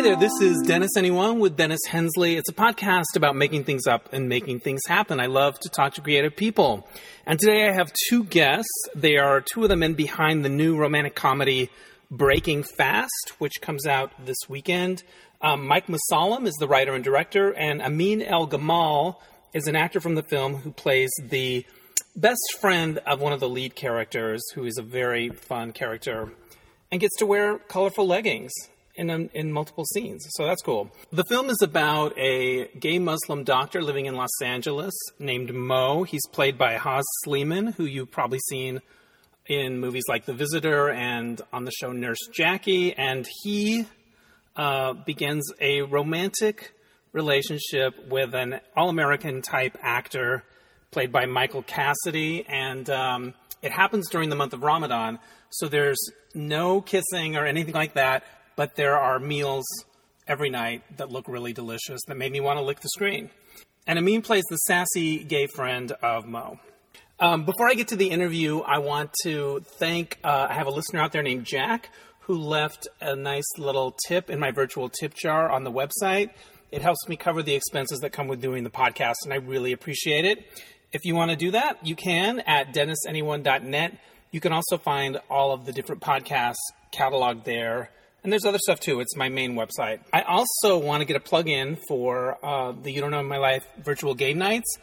Hi there, this is Dennis Anyone with Dennis Hensley. It's a podcast about making things up and making things happen. I love to talk to creative people. And today I have two guests. They are two of the men behind the new romantic comedy Breaking Fast, which comes out this weekend. Um, Mike Mosallam is the writer and director, and Amin El Gamal is an actor from the film who plays the best friend of one of the lead characters, who is a very fun character and gets to wear colorful leggings in, a, in multiple scenes. So that's cool. The film is about a gay Muslim doctor living in Los Angeles named Mo. He's played by Haaz Sleiman, who you've probably seen in movies like The Visitor and on the show Nurse Jackie. And he uh, begins a romantic relationship with an all American type actor played by Michael Cassidy. And um, it happens during the month of Ramadan. So there's no kissing or anything like that, but there are meals every night that look really delicious that made me want to lick the screen. And Amin plays the sassy gay friend of Mo. Um, before I get to the interview, I want to thank, uh, I have a listener out there named Jack who left a nice little tip in my virtual tip jar on the website. It helps me cover the expenses that come with doing the podcast, and I really appreciate it. If you want to do that, you can at dennisanyone.net. You can also find all of the different podcasts cataloged there. And there's other stuff too. It's my main website. I also want to get a plug in for uh, the You Don't Know My Life virtual game nights.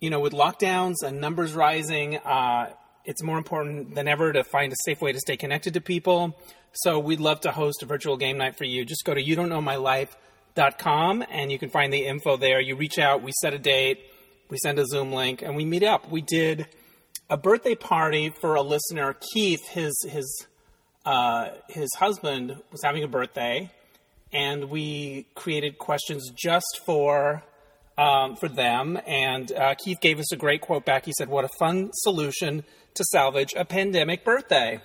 You know, with lockdowns and numbers rising, uh, it's more important than ever to find a safe way to stay connected to people. So we'd love to host a virtual game night for you. Just go to you don't know my life.com and you can find the info there. You reach out, we set a date, we send a Zoom link, and we meet up. We did a birthday party for a listener, Keith. His his uh, his husband was having a birthday, and we created questions just for um, for them. And uh, Keith gave us a great quote back. He said, "What a fun solution to salvage a pandemic birthday."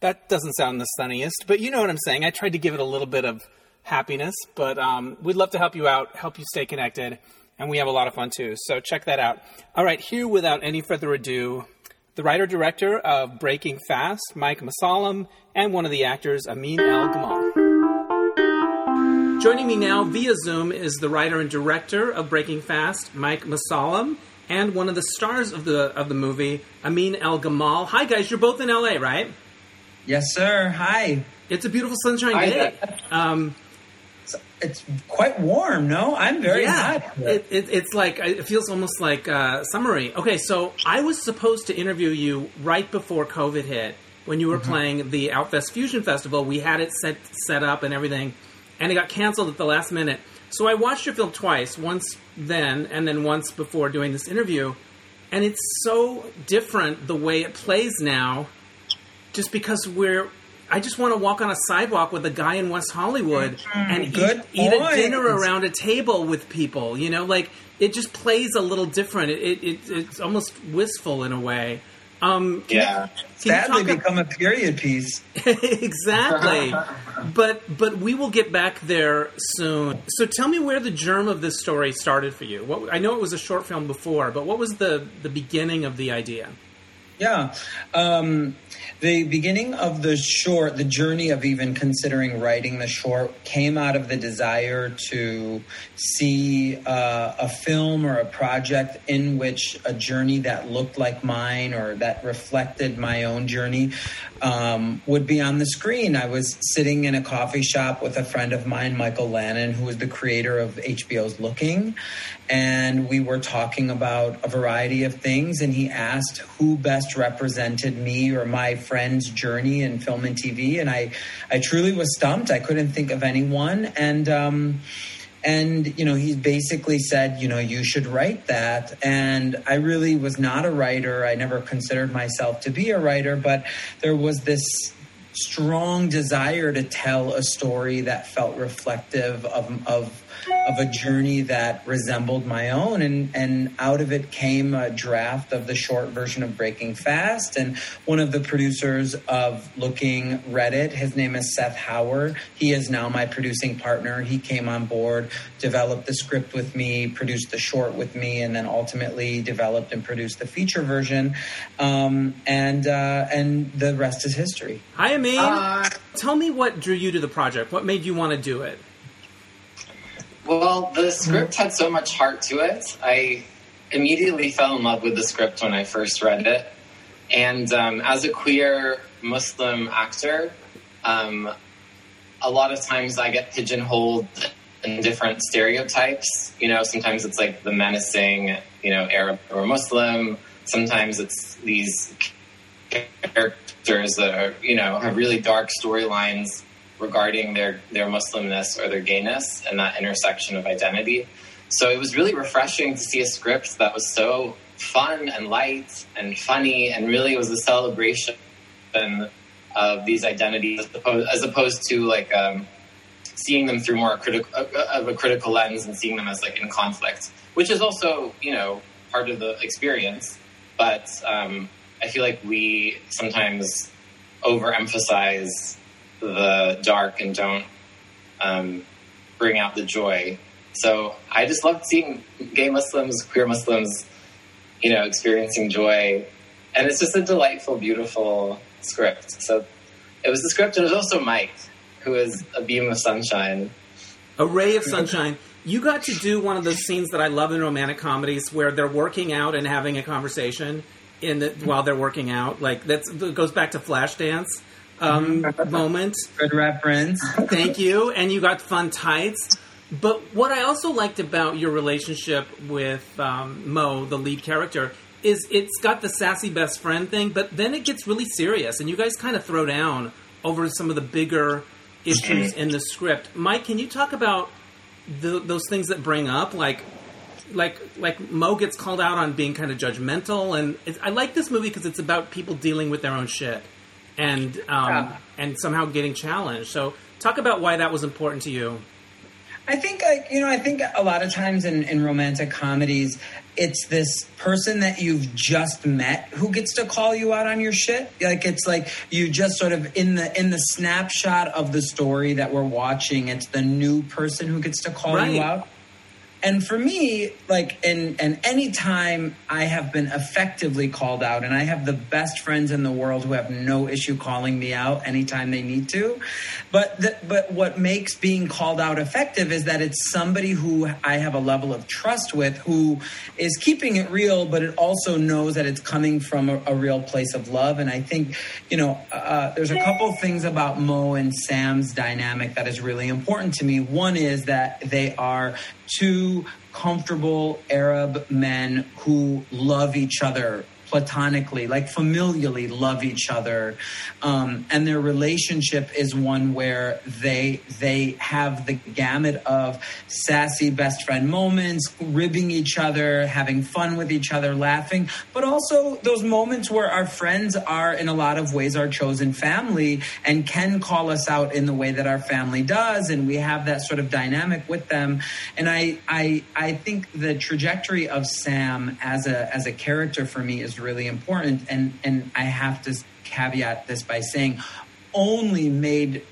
That doesn't sound the sunniest, but you know what I'm saying. I tried to give it a little bit of happiness, but um, we'd love to help you out, help you stay connected, and we have a lot of fun too. So check that out. All right, here, without any further ado, the writer director of Breaking Fast, Mike Mosallam, and one of the actors, Amin El Gamal. Joining me now via Zoom is the writer and director of Breaking Fast, Mike Mosallam, and one of the stars of the of the movie, Amin El Gamal. Hi guys, you're both in LA, right? Yes, sir. Hi. It's a beautiful sunshine day. Um, it's quite warm. No, I'm very yeah, hot. It, it, it's like it feels almost like uh, summery. Okay, so I was supposed to interview you right before COVID hit when you were mm-hmm. playing the Outfest Fusion Festival. We had it set set up and everything, and it got canceled at the last minute. So I watched your film twice, once then and then once before doing this interview, and it's so different the way it plays now just because we're I just want to walk on a sidewalk with a guy in West Hollywood mm, and eat, eat, a dinner around a table with people. You know, like it just plays a little different. It, it it's almost wistful in a way. Um, yeah, sadly become a period piece. exactly, but but we will get back there soon. So tell me where the germ of this story started for you. What I know it was a short film before, but what was the the beginning of the idea? Yeah. Um, the beginning of the short, the journey of even considering writing the short came out of the desire to see uh, a film or a project in which a journey that looked like mine or that reflected my own journey um, would be on the screen. I was sitting in a coffee shop with a friend of mine, Michael Lannan, who was the creator of HBO's Looking, and we were talking about a variety of things. And he asked who best represented me or my friend's journey in film and TV, and I, I truly was stumped. I couldn't think of anyone, and. Um, and you know he basically said you know you should write that and i really was not a writer i never considered myself to be a writer but there was this strong desire to tell a story that felt reflective of, of of a journey that resembled my own, and and out of it came a draft of the short version of Breaking Fast. And one of the producers of Looking read it. His name is Seth Howard. He is now my producing partner. He came on board, developed the script with me, produced the short with me, and then ultimately developed and produced the feature version. Um, and uh, and the rest is history. Hi, Amin. Uh, Tell me what drew you to the project. What made you want to do it? Well, the script had so much heart to it. I immediately fell in love with the script when I first read it. And um, as a queer Muslim actor, um, a lot of times I get pigeonholed in different stereotypes. You know, sometimes it's like the menacing, you know, Arab or Muslim. Sometimes it's these characters that are, you know, have really dark storylines regarding their their Muslimness or their gayness and that intersection of identity. So it was really refreshing to see a script that was so fun and light and funny, and really was a celebration of these identities as opposed, as opposed to like um, seeing them through more critical of a critical lens and seeing them as like in conflict, which is also you know part of the experience. But um, I feel like we sometimes overemphasize the dark and don't um, bring out the joy. So I just loved seeing gay Muslims, queer Muslims, you know, experiencing joy. And it's just a delightful, beautiful script. So it was the script, and it was also Mike, who is a beam of sunshine. A ray of sunshine. You got to do one of those scenes that I love in romantic comedies where they're working out and having a conversation in the, while they're working out. Like that goes back to Flashdance um, moment. Good reference. Thank you. And you got fun tights. But what I also liked about your relationship with um, Mo, the lead character, is it's got the sassy best friend thing, but then it gets really serious, and you guys kind of throw down over some of the bigger issues in the script. Mike, can you talk about the, those things that bring up, like like like Mo gets called out on being kind of judgmental, and I like this movie because it's about people dealing with their own shit and um, yeah. and somehow getting challenged. So, talk about why that was important to you. I think, like, you know, I think a lot of times in, in romantic comedies, it's this person that you've just met who gets to call you out on your shit. Like it's like you just sort of in the in the snapshot of the story that we're watching, it's the new person who gets to call right. you out and for me like and and anytime i have been effectively called out and i have the best friends in the world who have no issue calling me out anytime they need to but the, but what makes being called out effective is that it's somebody who i have a level of trust with who is keeping it real but it also knows that it's coming from a, a real place of love. And i think you know uh, there's a couple things about mo and sam's dynamic that is really important to me. One is that they are two comfortable Arab men who love each other platonically, like familially love each other, um, and their relationship is one where they they have the gamut of sassy best friend moments, ribbing each other, having fun with each other, laughing, but also those moments where our friends are in a lot of ways our chosen family and can call us out in the way that our family does, and we have that sort of dynamic with them. And I I I think the trajectory of Sam as a as a character for me is really important. And and I have to caveat this by saying, only made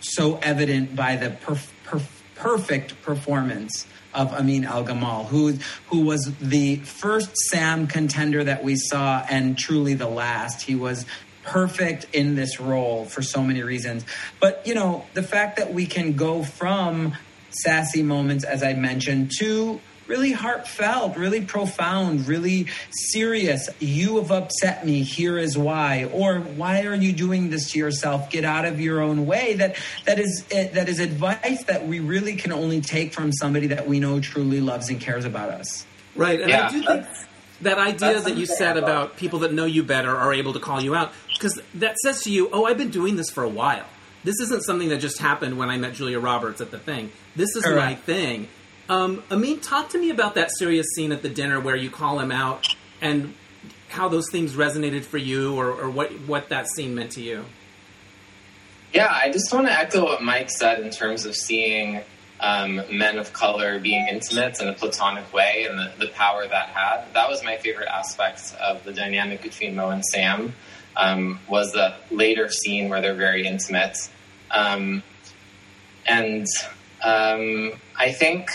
so evident by the perf- perf- perfect performance of Amin El Gamal, who who was the first Sam contender that we saw, and truly the last. He was perfect in this role for so many reasons. But you know, the fact that we can go from sassy moments, as I mentioned, to really heartfelt, really profound, really serious. You have upset me. Here is why. Or why are you doing this to yourself? Get out of your own way. That that is eh, that is advice that we really can only take from somebody that we know truly loves and cares about us. Right, and yeah. I do think that idea that you said about people that know you better are able to call you out because that says to you, "Oh, I've been doing this for a while." This isn't something that just happened when I met Julia Roberts at the thing. This is my thing. Um, Amin, talk to me about that serious scene at the dinner where you call him out and how those things resonated for you or, or what, what that scene meant to you. Yeah, I just want to echo what Mike said in terms of seeing um, men of color being intimate in a platonic way and the, the, power that had. That was my favorite aspect of the dynamic between Mo and Sam. Um, was the later scene where they're very intimate, um, and um, I think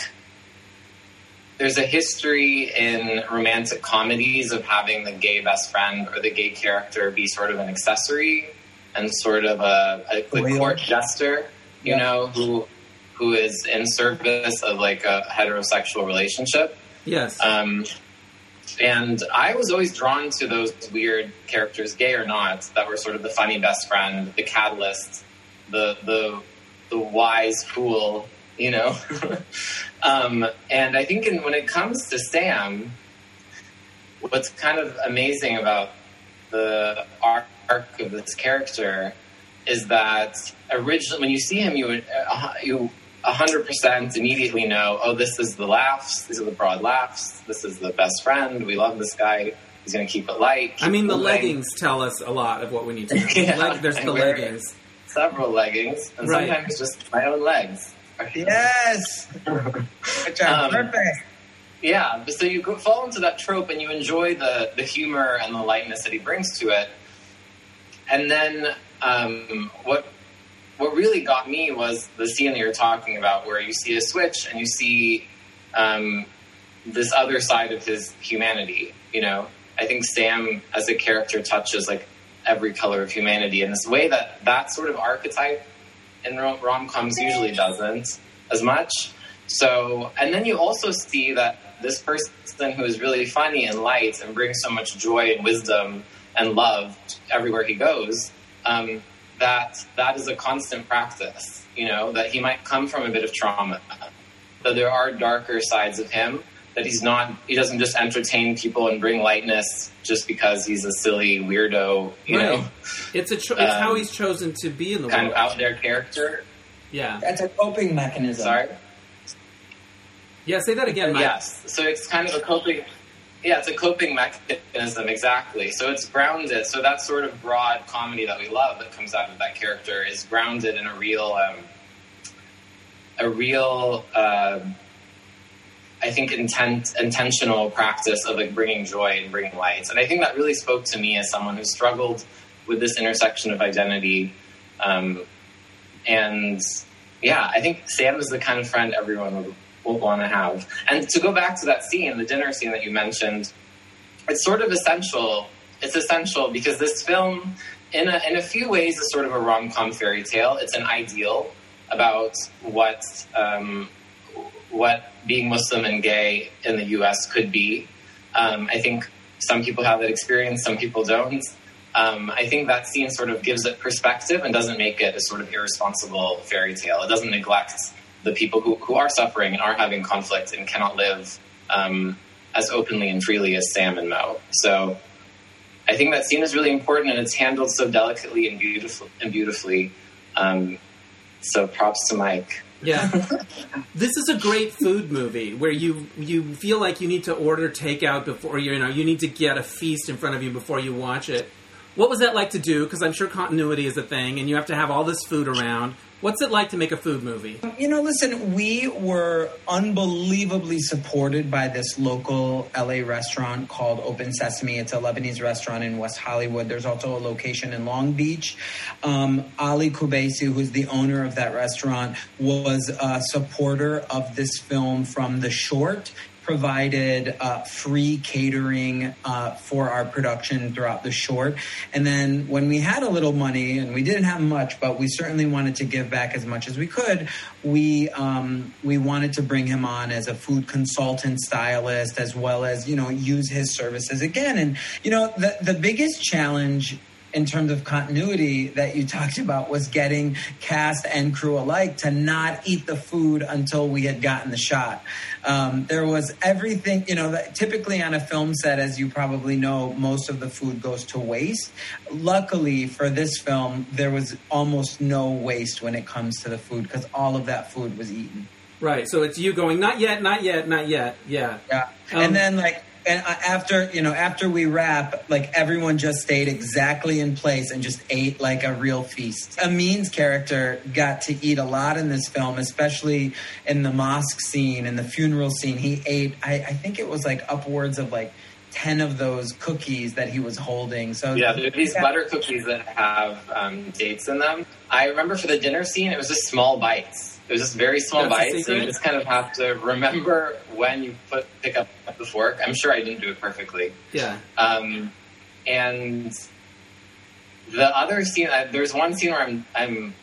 there's a history in romantic comedies of having the gay best friend or the gay character be sort of an accessory and sort of a, a, a court jester, you yeah. know, who who is in service of like a heterosexual relationship. Yes. Um, and I was always drawn to those weird characters, gay or not, that were sort of the funny best friend, the catalyst, the the the wise fool, you know. um, and I think in, when it comes to Sam, what's kind of amazing about the arc of this character is that originally, when you see him, you uh, you 100% immediately know, oh, this is the laughs. These are the broad laughs. This is the best friend. We love this guy. He's going to keep it light. I mean, the leggings tell us a lot of what we need to know. yeah, There's the leggings. Several leggings, and right. sometimes just my own legs. Yes! Which are um, perfect. Yeah, so you fall into that trope and you enjoy the, the humor and the lightness that he brings to it. And then um, what what really got me was the scene that you're talking about, where you see a switch and you see um, this other side of his humanity. You know, I think Sam as a character touches like every color of humanity in this way that that sort of archetype in rom coms usually doesn't as much. So, and then you also see that this person who is really funny and light and brings so much joy and wisdom and love everywhere he goes. Um, that that is a constant practice. You know that he might come from a bit of trauma, that there are darker sides of him. That he's not. He doesn't just entertain people and bring lightness just because he's a silly weirdo. You right. know, it's a. Cho- it's um, how he's chosen to be in the kind world. of out there character. Yeah, that's a coping mechanism. Sorry. Yeah, say that again, Mike. Yes, so it's kind of a coping yeah, it's a coping mechanism, exactly. So it's grounded. So that sort of broad comedy that we love that comes out of that character is grounded in a real, um, a real, uh, I think, intent, intentional practice of like bringing joy and bringing light. And I think that really spoke to me as someone who struggled with this intersection of identity. Um, and yeah, I think Sam is the kind of friend everyone would will want to have. And to go back to that scene, the dinner scene that you mentioned, it's sort of essential. It's essential because this film, in a, in a few ways, is sort of a rom com fairy tale. It's an ideal about what um, what being Muslim and gay in the U.S. could be. Um, I think some people have that experience, some people don't. Um, I think that scene sort of gives it perspective and doesn't make it a sort of irresponsible fairy tale. It doesn't neglect the people who, who are suffering and are having conflict and cannot live um, as openly and freely as Sam and Mo. So I think that scene is really important and it's handled so delicately and beautiful and beautifully. Um, so props to Mike. Yeah, this is a great food movie where you you feel like you need to order takeout before you know you need to get a feast in front of you before you watch it. What was that like to do? Because I'm sure continuity is a thing, and you have to have all this food around. What's it like to make a food movie? You know, listen, we were unbelievably supported by this local LA restaurant called Open Sesame. It's a Lebanese restaurant in West Hollywood. There's also a location in Long Beach. Um, Ali Kubaisi, who's the owner of that restaurant, was a supporter of this film from the short provided uh, free catering uh, for our production throughout the short. And then when we had a little money, and we didn't have much, but we certainly wanted to give back as much as we could, we um, we wanted to bring him on as a food consultant, stylist, as well as you know use his services again. And you know the the biggest challenge in terms of continuity that you talked about was getting cast and crew alike to not eat the food until we had gotten the shot. Um, there was everything, you know, typically on a film set, as you probably know, most of the food goes to waste. Luckily for this film, there was almost no waste when it comes to the food because all of that food was eaten. Right. So it's you going, not yet, not yet, not yet. Yeah. Yeah. Um, and then, like, and I- after you know after we wrap like everyone just stayed exactly in place and just ate like a real feast amin's character got to eat a lot in this film especially in the mosque scene and the funeral scene he ate i, I think it was like upwards of like 10 of those cookies that he was holding so Yeah, there are these butter cookies that have um, dates in them. I remember for the dinner scene, it was just small bites. It was just very small That's bites. So you just kind of have to remember when you put pick up the fork. I'm sure I didn't do it perfectly. Yeah. Um, and the other scene, uh, there's one scene where I'm I'm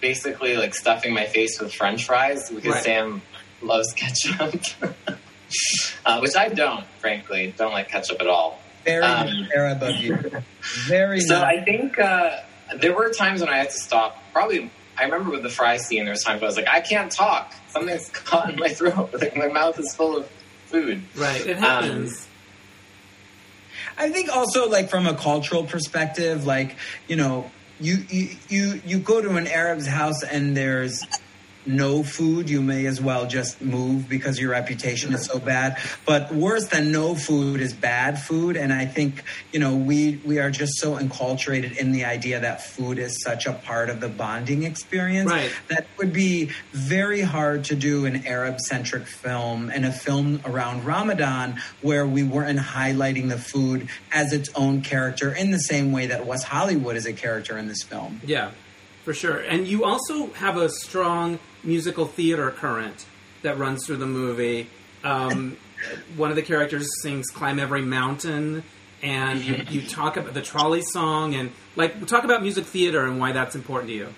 basically like stuffing my face with French fries because Right. Sam loves ketchup, uh, which I don't, frankly, don't like ketchup at all. very um, Arab of you very So not- I think uh, there were times when I had to stop. Probably, I remember with the fry scene, there was times I was like, I can't talk. Something's caught in my throat. Like my mouth is full of food. Right. It Um, happens. I think also like from a cultural perspective, like you know, you you you, you go to an Arab's house and there's no food, you may as well just move because your reputation is so bad. But worse than no food is bad food, and I think you know we we are just so enculturated in the idea that food is such a part of the bonding experience Right. that would be very hard to do an Arab centric film and a film around Ramadan where we weren't highlighting the food as its own character in the same way that West Hollywood is a character in this film. Yeah, for sure. And you also have a strong musical theater current that runs through the movie. Um, one of the characters sings "Climb Every Mountain," and you, you talk about the trolley song, and like talk about music theater and why that's important to you.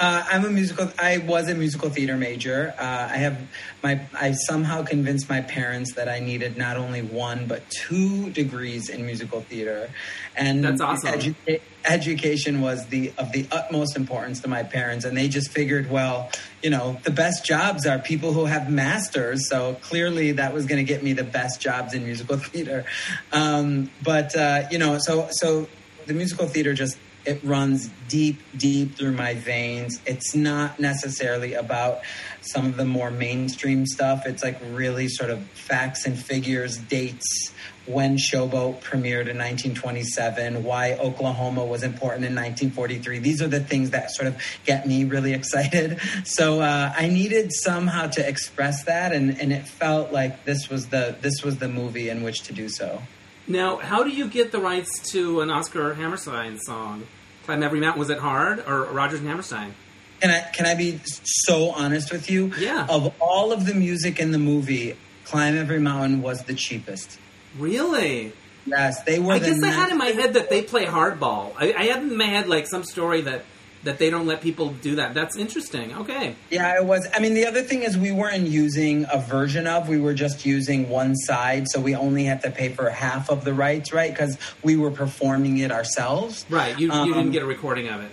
Uh, I'm a musical. I was a musical theater major. Uh, I have my. I somehow convinced my parents that I needed not only one but two degrees in musical theater, and That's awesome. edu- education was the of the utmost importance to my parents, and they just figured, well, you know, the best jobs are people who have masters. So clearly, that was going to get me the best jobs in musical theater. Um, but uh, you know, so so the musical theater just it runs deep, deep through my veins. It's not necessarily about some of the more mainstream stuff. It's like really sort of facts and figures, dates, when Showboat premiered in 1927, why Oklahoma was important in 1943. These are the things that sort of get me really excited. So uh, I needed somehow to express that, and, and it felt like this was the this was the movie in which to do so. Now, how do you get the rights to an Oscar Hammerstein song? "Climb Every Mountain" was it hard or Rodgers and Hammerstein? Can I can I be so honest with you? Yeah. Of all of the music in the movie, "Climb Every Mountain" was the cheapest. Really? Yes, they were. I guess I had in my head that they play hardball. I, I had in my head like some story that that they don't let people do that. That's interesting. Okay. Yeah, it was. I mean, the other thing is we weren't using a version of. We were just using one side, so we only had to pay for half of the rights, right? Because we were performing it ourselves. Right. You, you Um, didn't get a recording of it.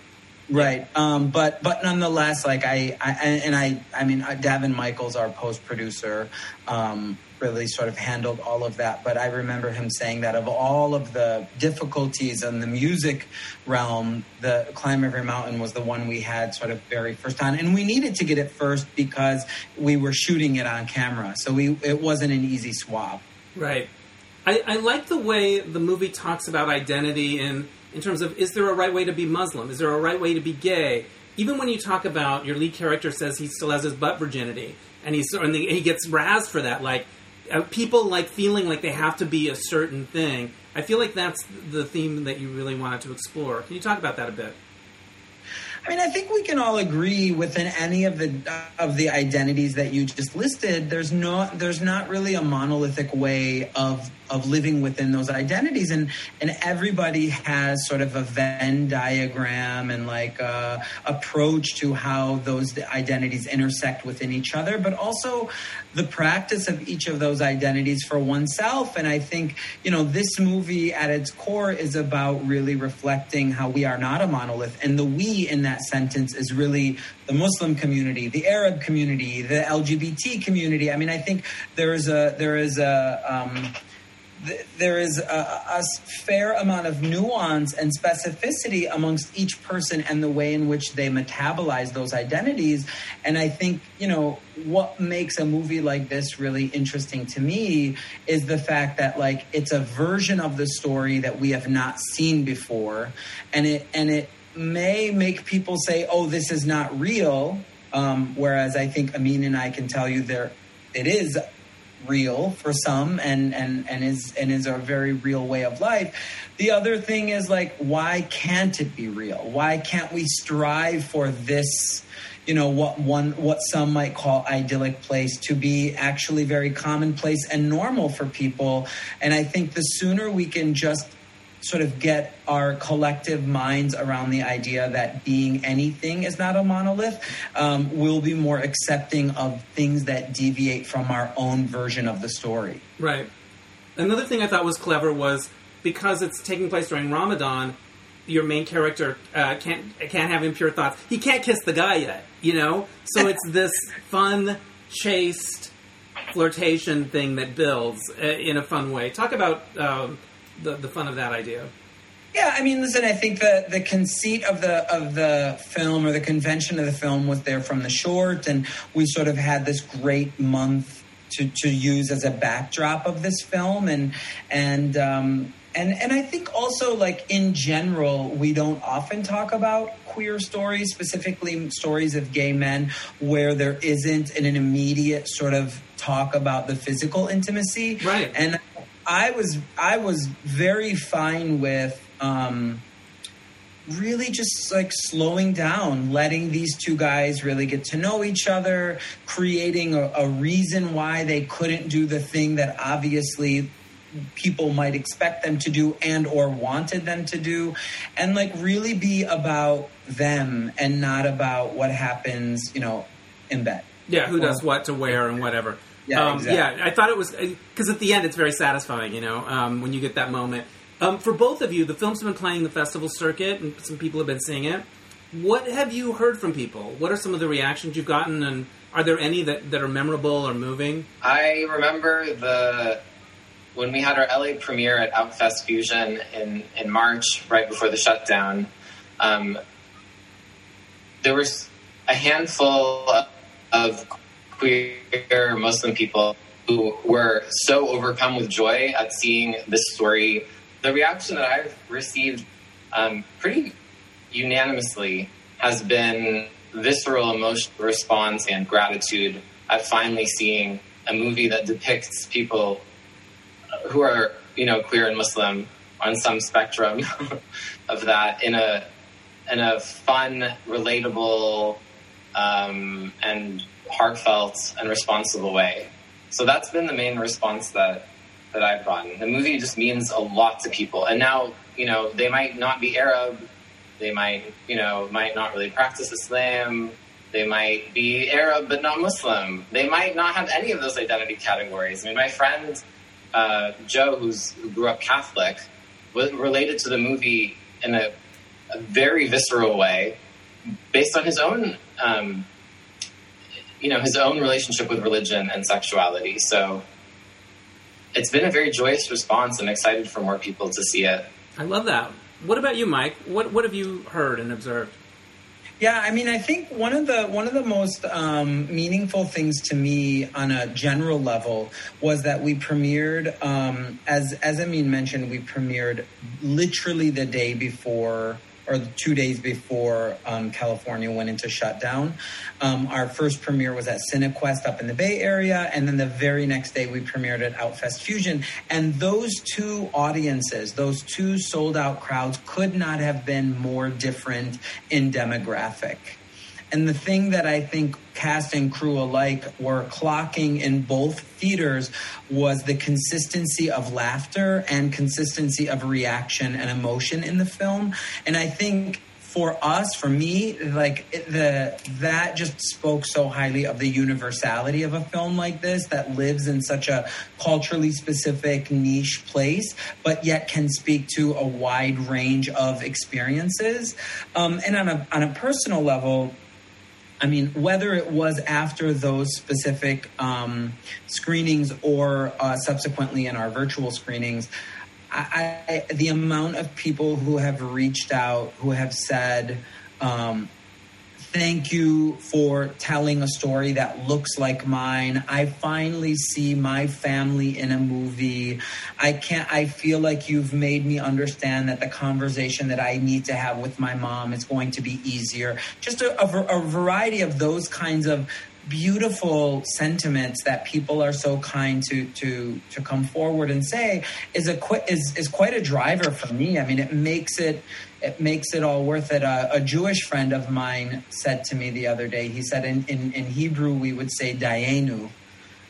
Right. Um, but but nonetheless, like I, I and I I mean uh, Davin Michaels, our post producer, um, really sort of handled all of that. But I remember him saying that of all of the difficulties in the music realm, the Climb Every Mountain was the one we had sort of very first on, and we needed to get it first because we were shooting it on camera, so we it wasn't an easy swap. Right. I, I like the way the movie talks about identity in in terms of is there a right way to be Muslim? Is there a right way to be gay? Even when you talk about your lead character says he still has his butt virginity, and he's and he gets razzed for that, like uh, people like feeling like they have to be a certain thing. I feel like that's the theme that you really wanted to explore. Can you talk about that a bit? I mean, I think we can all agree within any of the of the identities that you just listed. There's no, there's not really a monolithic way of of living within those identities, and and everybody has sort of a Venn diagram and like a approach to how those identities intersect within each other, but also the practice of each of those identities for oneself. And I think you know this movie at its core is about really reflecting how we are not a monolith, and the we in that sentence is really the Muslim community, the Arab community, the LGBT community. I mean, I think there is a there is a um, there is a, a, fair amount of nuance and specificity amongst each person and the way in which they metabolize those identities. And I think, you know, what makes a movie like this really interesting to me is the fact that like it's a version of the story that we have not seen before. And it, and it may make people say, oh, this is not real. Um, whereas I think Amin and I can tell you there, it is real for some and and and is and is a very real way of life. The other thing is like why can't it be real? Why can't we strive for this you know what one what some might call idyllic place to be actually very commonplace and normal for people? And i think the sooner we can just sort of get our collective minds around the idea that being anything is not a monolith, um, we'll be more accepting of things that deviate from our own version of the story. Right. Another thing I thought was clever was because it's taking place during Ramadan, your main character uh, can't can't have impure thoughts. He can't kiss the guy yet, you know. So it's this fun, chaste flirtation thing that builds uh, in a fun way. Talk about um, the, the fun of that idea. Yeah, I mean, listen. I think the the conceit of the of the film or the convention of the film was there from the short, and we sort of had this great month to to use as a backdrop of this film, and and um, and and I think also like in general, we don't often talk about queer stories, specifically stories of gay men, where there isn't an, an immediate sort of talk about the physical intimacy, right? And I was I was very fine with um, really just like slowing down, letting these two guys really get to know each other, creating a, a reason why they couldn't do the thing that obviously people might expect them to do and or wanted them to do and like really be about them and not about what happens you know in bed. Yeah who does what to wear and whatever yeah, um, exactly. yeah. I thought it was because at the end it's very satisfying, you know, um, when you get that moment. Um, for both of you, the film's been playing the festival circuit, and some people have been seeing it. What have you heard from people? What are some of the reactions you've gotten, and are there any that, that are memorable or moving? I remember the when we had our LA premiere at Outfest Fusion in in March, right before the shutdown. Um, there was a handful of queer Muslim people who were so overcome with joy at seeing this story. The reaction that I've received um, pretty unanimously has been visceral emotion response and gratitude at finally seeing a movie that depicts people who are, you know, queer and Muslim on some spectrum of that in a in a fun, relatable, um, and heartfelt and responsible way. So that's been the main response that that I've gotten. The movie just means a lot to people, and now you know they might not be Arab, they might you know might not really practice Islam, they might be Arab but not Muslim, they might not have any of those identity categories. I mean, my friend uh, Joe, who's who grew up Catholic, was related to the movie in a, a very visceral way, based on his own um, you know, his own relationship with religion and sexuality. So it's been a very joyous response. I'm excited for more people to see it. I love that. What about you, Mike? What what have you heard and observed? Yeah, I mean, I think one of the one of the most um, meaningful things to me on a general level was that we premiered, um, as as Amin mentioned, we premiered literally the day before or two days before um, California went into shutdown. Um, our first premiere was at CineQuest up in the Bay Area, and then the very next day we premiered at Outfest Fusion. And those two audiences, those two sold out crowds, could not have been more different in demographic. And the thing that I think cast and crew alike were clocking in both theaters was the consistency of laughter and consistency of reaction and emotion in the film. And I think for us, for me, like the that just spoke so highly of the universality of a film like this that lives in such a culturally specific niche place, but yet can speak to a wide range of experiences. Um, and on a on a personal level, I mean, whether it was after those specific um, screenings or uh, subsequently in our virtual screenings, I, I, the amount of people who have reached out, who have said, um, thank you for telling a story that looks like mine. I finally see my family in a movie. I can't, I feel like you've made me understand that the conversation that I need to have with my mom is going to be easier. Just a, a, a variety of those kinds of beautiful sentiments that people are so kind to to to come forward and say is a is is quite a driver for me. I mean, it makes it it makes it all worth it. Uh, a Jewish friend of mine said to me the other day. He said in in, in Hebrew we would say dayenu,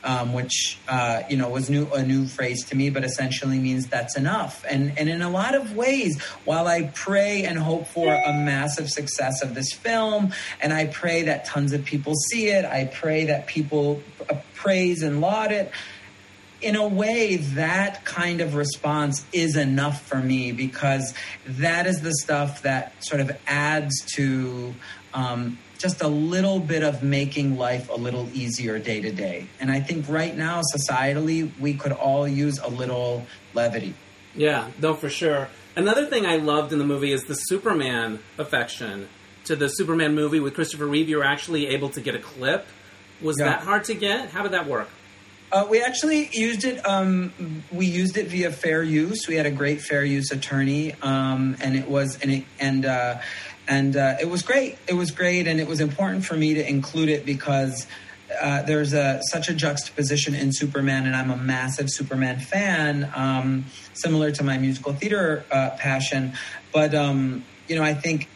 um, which uh, you know was new a new phrase to me, but essentially means that's enough. And and in a lot of ways, while I pray and hope for a massive success of this film, and I pray that tons of people see it, I pray that people praise and laud it. In a way, that kind of response is enough for me because that is the stuff that sort of adds to um, just a little bit of making life a little easier day to day. And I think right now, societally, we could all use a little levity. Yeah, no, for sure. Another thing I loved in the movie is the Superman affection to the Superman movie with Christopher Reeve. You were actually able to get a clip. Was yeah. that hard to get? How did that work? Uh, we actually used it. Um, we used it via fair use. We had a great fair use attorney, um, and it was and it, and uh, and uh, it was great. It was great, and it was important for me to include it because uh, there's a, such a juxtaposition in Superman, and I'm a massive Superman fan, um, similar to my musical theater uh, passion. But um, you know, I think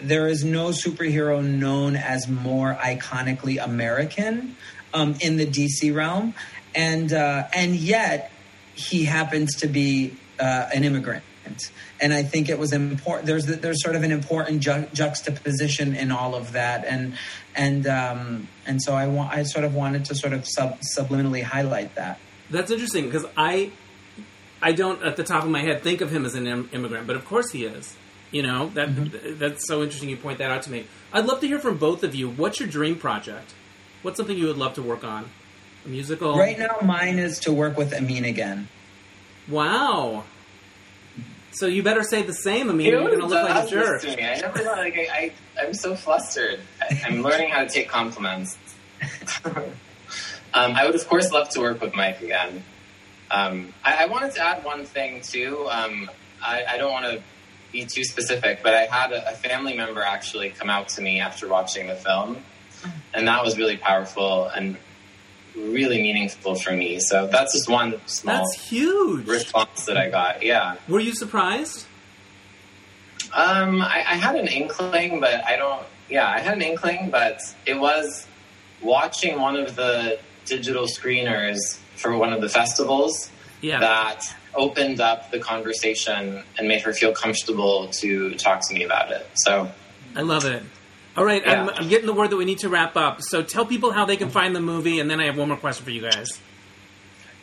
there is no superhero known as more iconically American um, in the DC realm, and uh, and yet he happens to be uh, an immigrant and I think it was important. There's there's sort of an important ju- juxtaposition in all of that, and and um, and so I want I sort of wanted to sort of sub- subliminally highlight that. That's interesting because I I don't at the top of my head think of him as an Im- immigrant, but of course he is. You know that mm-hmm. that's so interesting. You point that out to me. I'd love to hear from both of you. What's your dream project? What's something you would love to work on? A musical? Right now, mine is to work with Amin again. Wow. So you better say the same. I mean, you're going to look like a jerk. To Me. I never like I, I am so flustered. I, am learning how to take compliments. um, I would of course love to work with Mike again. Um, I, I, wanted to add one thing too. Um, I, I, don't want to be too specific, but I had a, a family member actually come out to me after watching the film, and that was really powerful. And really meaningful for me. So that's just one small that's huge response that I got. Yeah. Were you surprised? Um, I, I had an inkling, but I don't. Yeah, I had an inkling, but it was watching one of the digital screeners for one of the festivals yeah. that opened up the conversation and made her feel comfortable to talk to me about it. So I love it. All right, yeah. I'm, I'm, getting the word that we need to wrap up. So tell people how they can find the movie, and then I have one more question for you guys.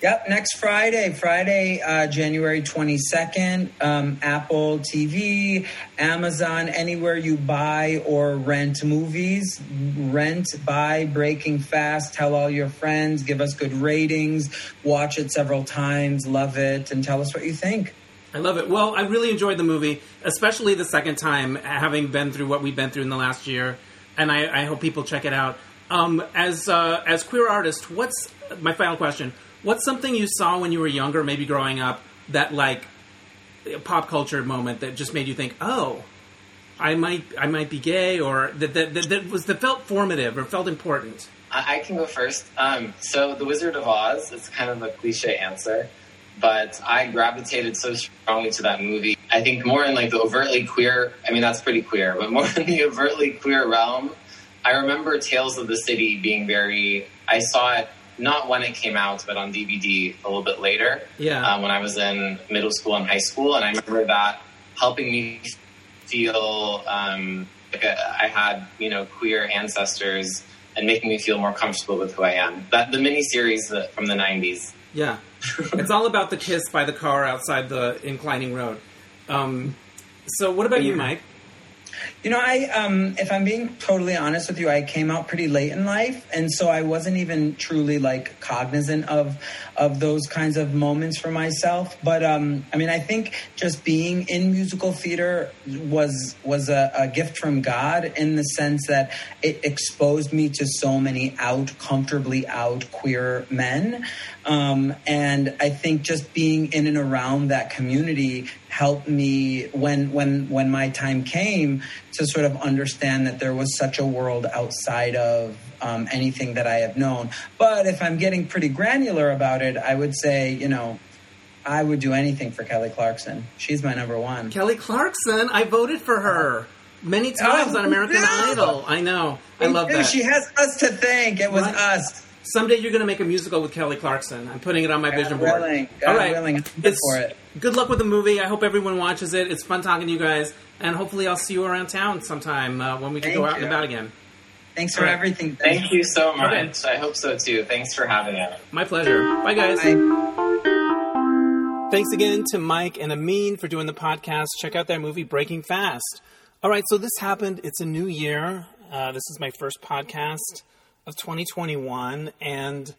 Yep, next Friday, Friday, uh, January 22nd, um, Apple TV, Amazon, anywhere you buy or rent movies. Rent, buy Breaking Fast, tell all your friends, give us good ratings, watch it several times, love it, and tell us what you think. I love it. Well, I really enjoyed the movie, especially the second time, having been through what we've been through in the last year, and I, I hope people check it out. Um, as uh, as queer artists, what's my final question? What's something you saw when you were younger, maybe growing up, that like pop culture moment that just made you think, oh, I might I might be gay, or that that, that, that was that felt formative or felt important? I, can go first. Um, so, The Wizard of Oz is kind of a cliche answer but I gravitated so strongly to that movie. I think more in like the overtly queer, I mean, that's pretty queer, but more in the overtly queer realm. I remember Tales of the City being very, I saw it not when it came out, but on DVD a little bit later. Yeah. Um, when I was in middle school and high school. And I remember that helping me feel um, like I had, you know, queer ancestors and making me feel more comfortable with who I am. That the miniseries from the 90s yeah, it's all about the kiss by the car outside the inclining road. Um, so, what about you, Mike? You know, I um, if I'm being totally honest with you, I came out pretty late in life, and so I wasn't even truly like cognizant of of those kinds of moments for myself. But um, I mean, I think just being in musical theater was was a, a gift from God in the sense that it exposed me to so many out, comfortably out queer men. Um, and I think just being in and around that community helped me when when when my time came to sort of understand that there was such a world outside of um, anything that I have known. But if I'm getting pretty granular about it, I would say, you know, I would do anything for Kelly Clarkson. She's my number one. Kelly Clarkson, I voted for her many times Oh, on American no. Idol. I know. I love that. She has us to thank. It was Right. us. Someday you're going to make a musical with Kelly Clarkson. I'm putting it on my God vision board. God All right. willing. I'm good It's- for it. Good luck with the movie. I hope everyone watches it. It's fun talking to you guys, and hopefully I'll see you around town sometime uh, when we can Thank go out you. and about again. Thanks for All right. everything. Thank you so much. Okay. I hope so too. Thanks for having us. My pleasure. Bye, guys. Bye. Thanks again to Mike and Amin for doing the podcast. Check out their movie Breaking Fast. All right, so this happened. It's a new year. Uh, this is my first podcast of 2021, and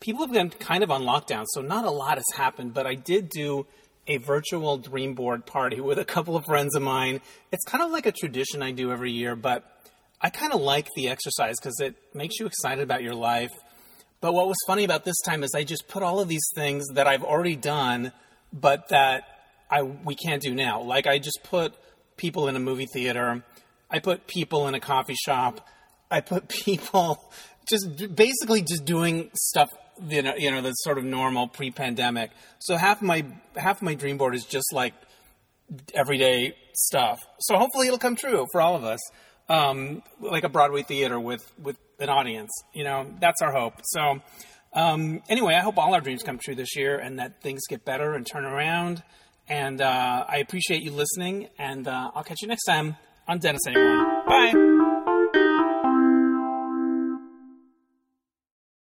people have been kind of on lockdown, so not a lot has happened. But I did do a virtual dream board party with a couple of friends of mine. It's kind of like a tradition I do every year, but I kind of like the exercise because it makes you excited about your life. But what was funny about this time is I just put all of these things that I've already done, but that I we can't do now. Like I just put people in a movie theater, I put people in a coffee shop, I put people just basically just doing stuff you know you know that's sort of normal pre-pandemic. So half my half my dream board is just like everyday stuff. So hopefully it'll come true for all of us. Um, like a Broadway theater with with an audience. You know, that's our hope. So um, anyway, I hope all our dreams come true this year and that things get better and turn around. And uh, I appreciate you listening. And uh, I'll catch you next time on Dennis Anyone. Bye.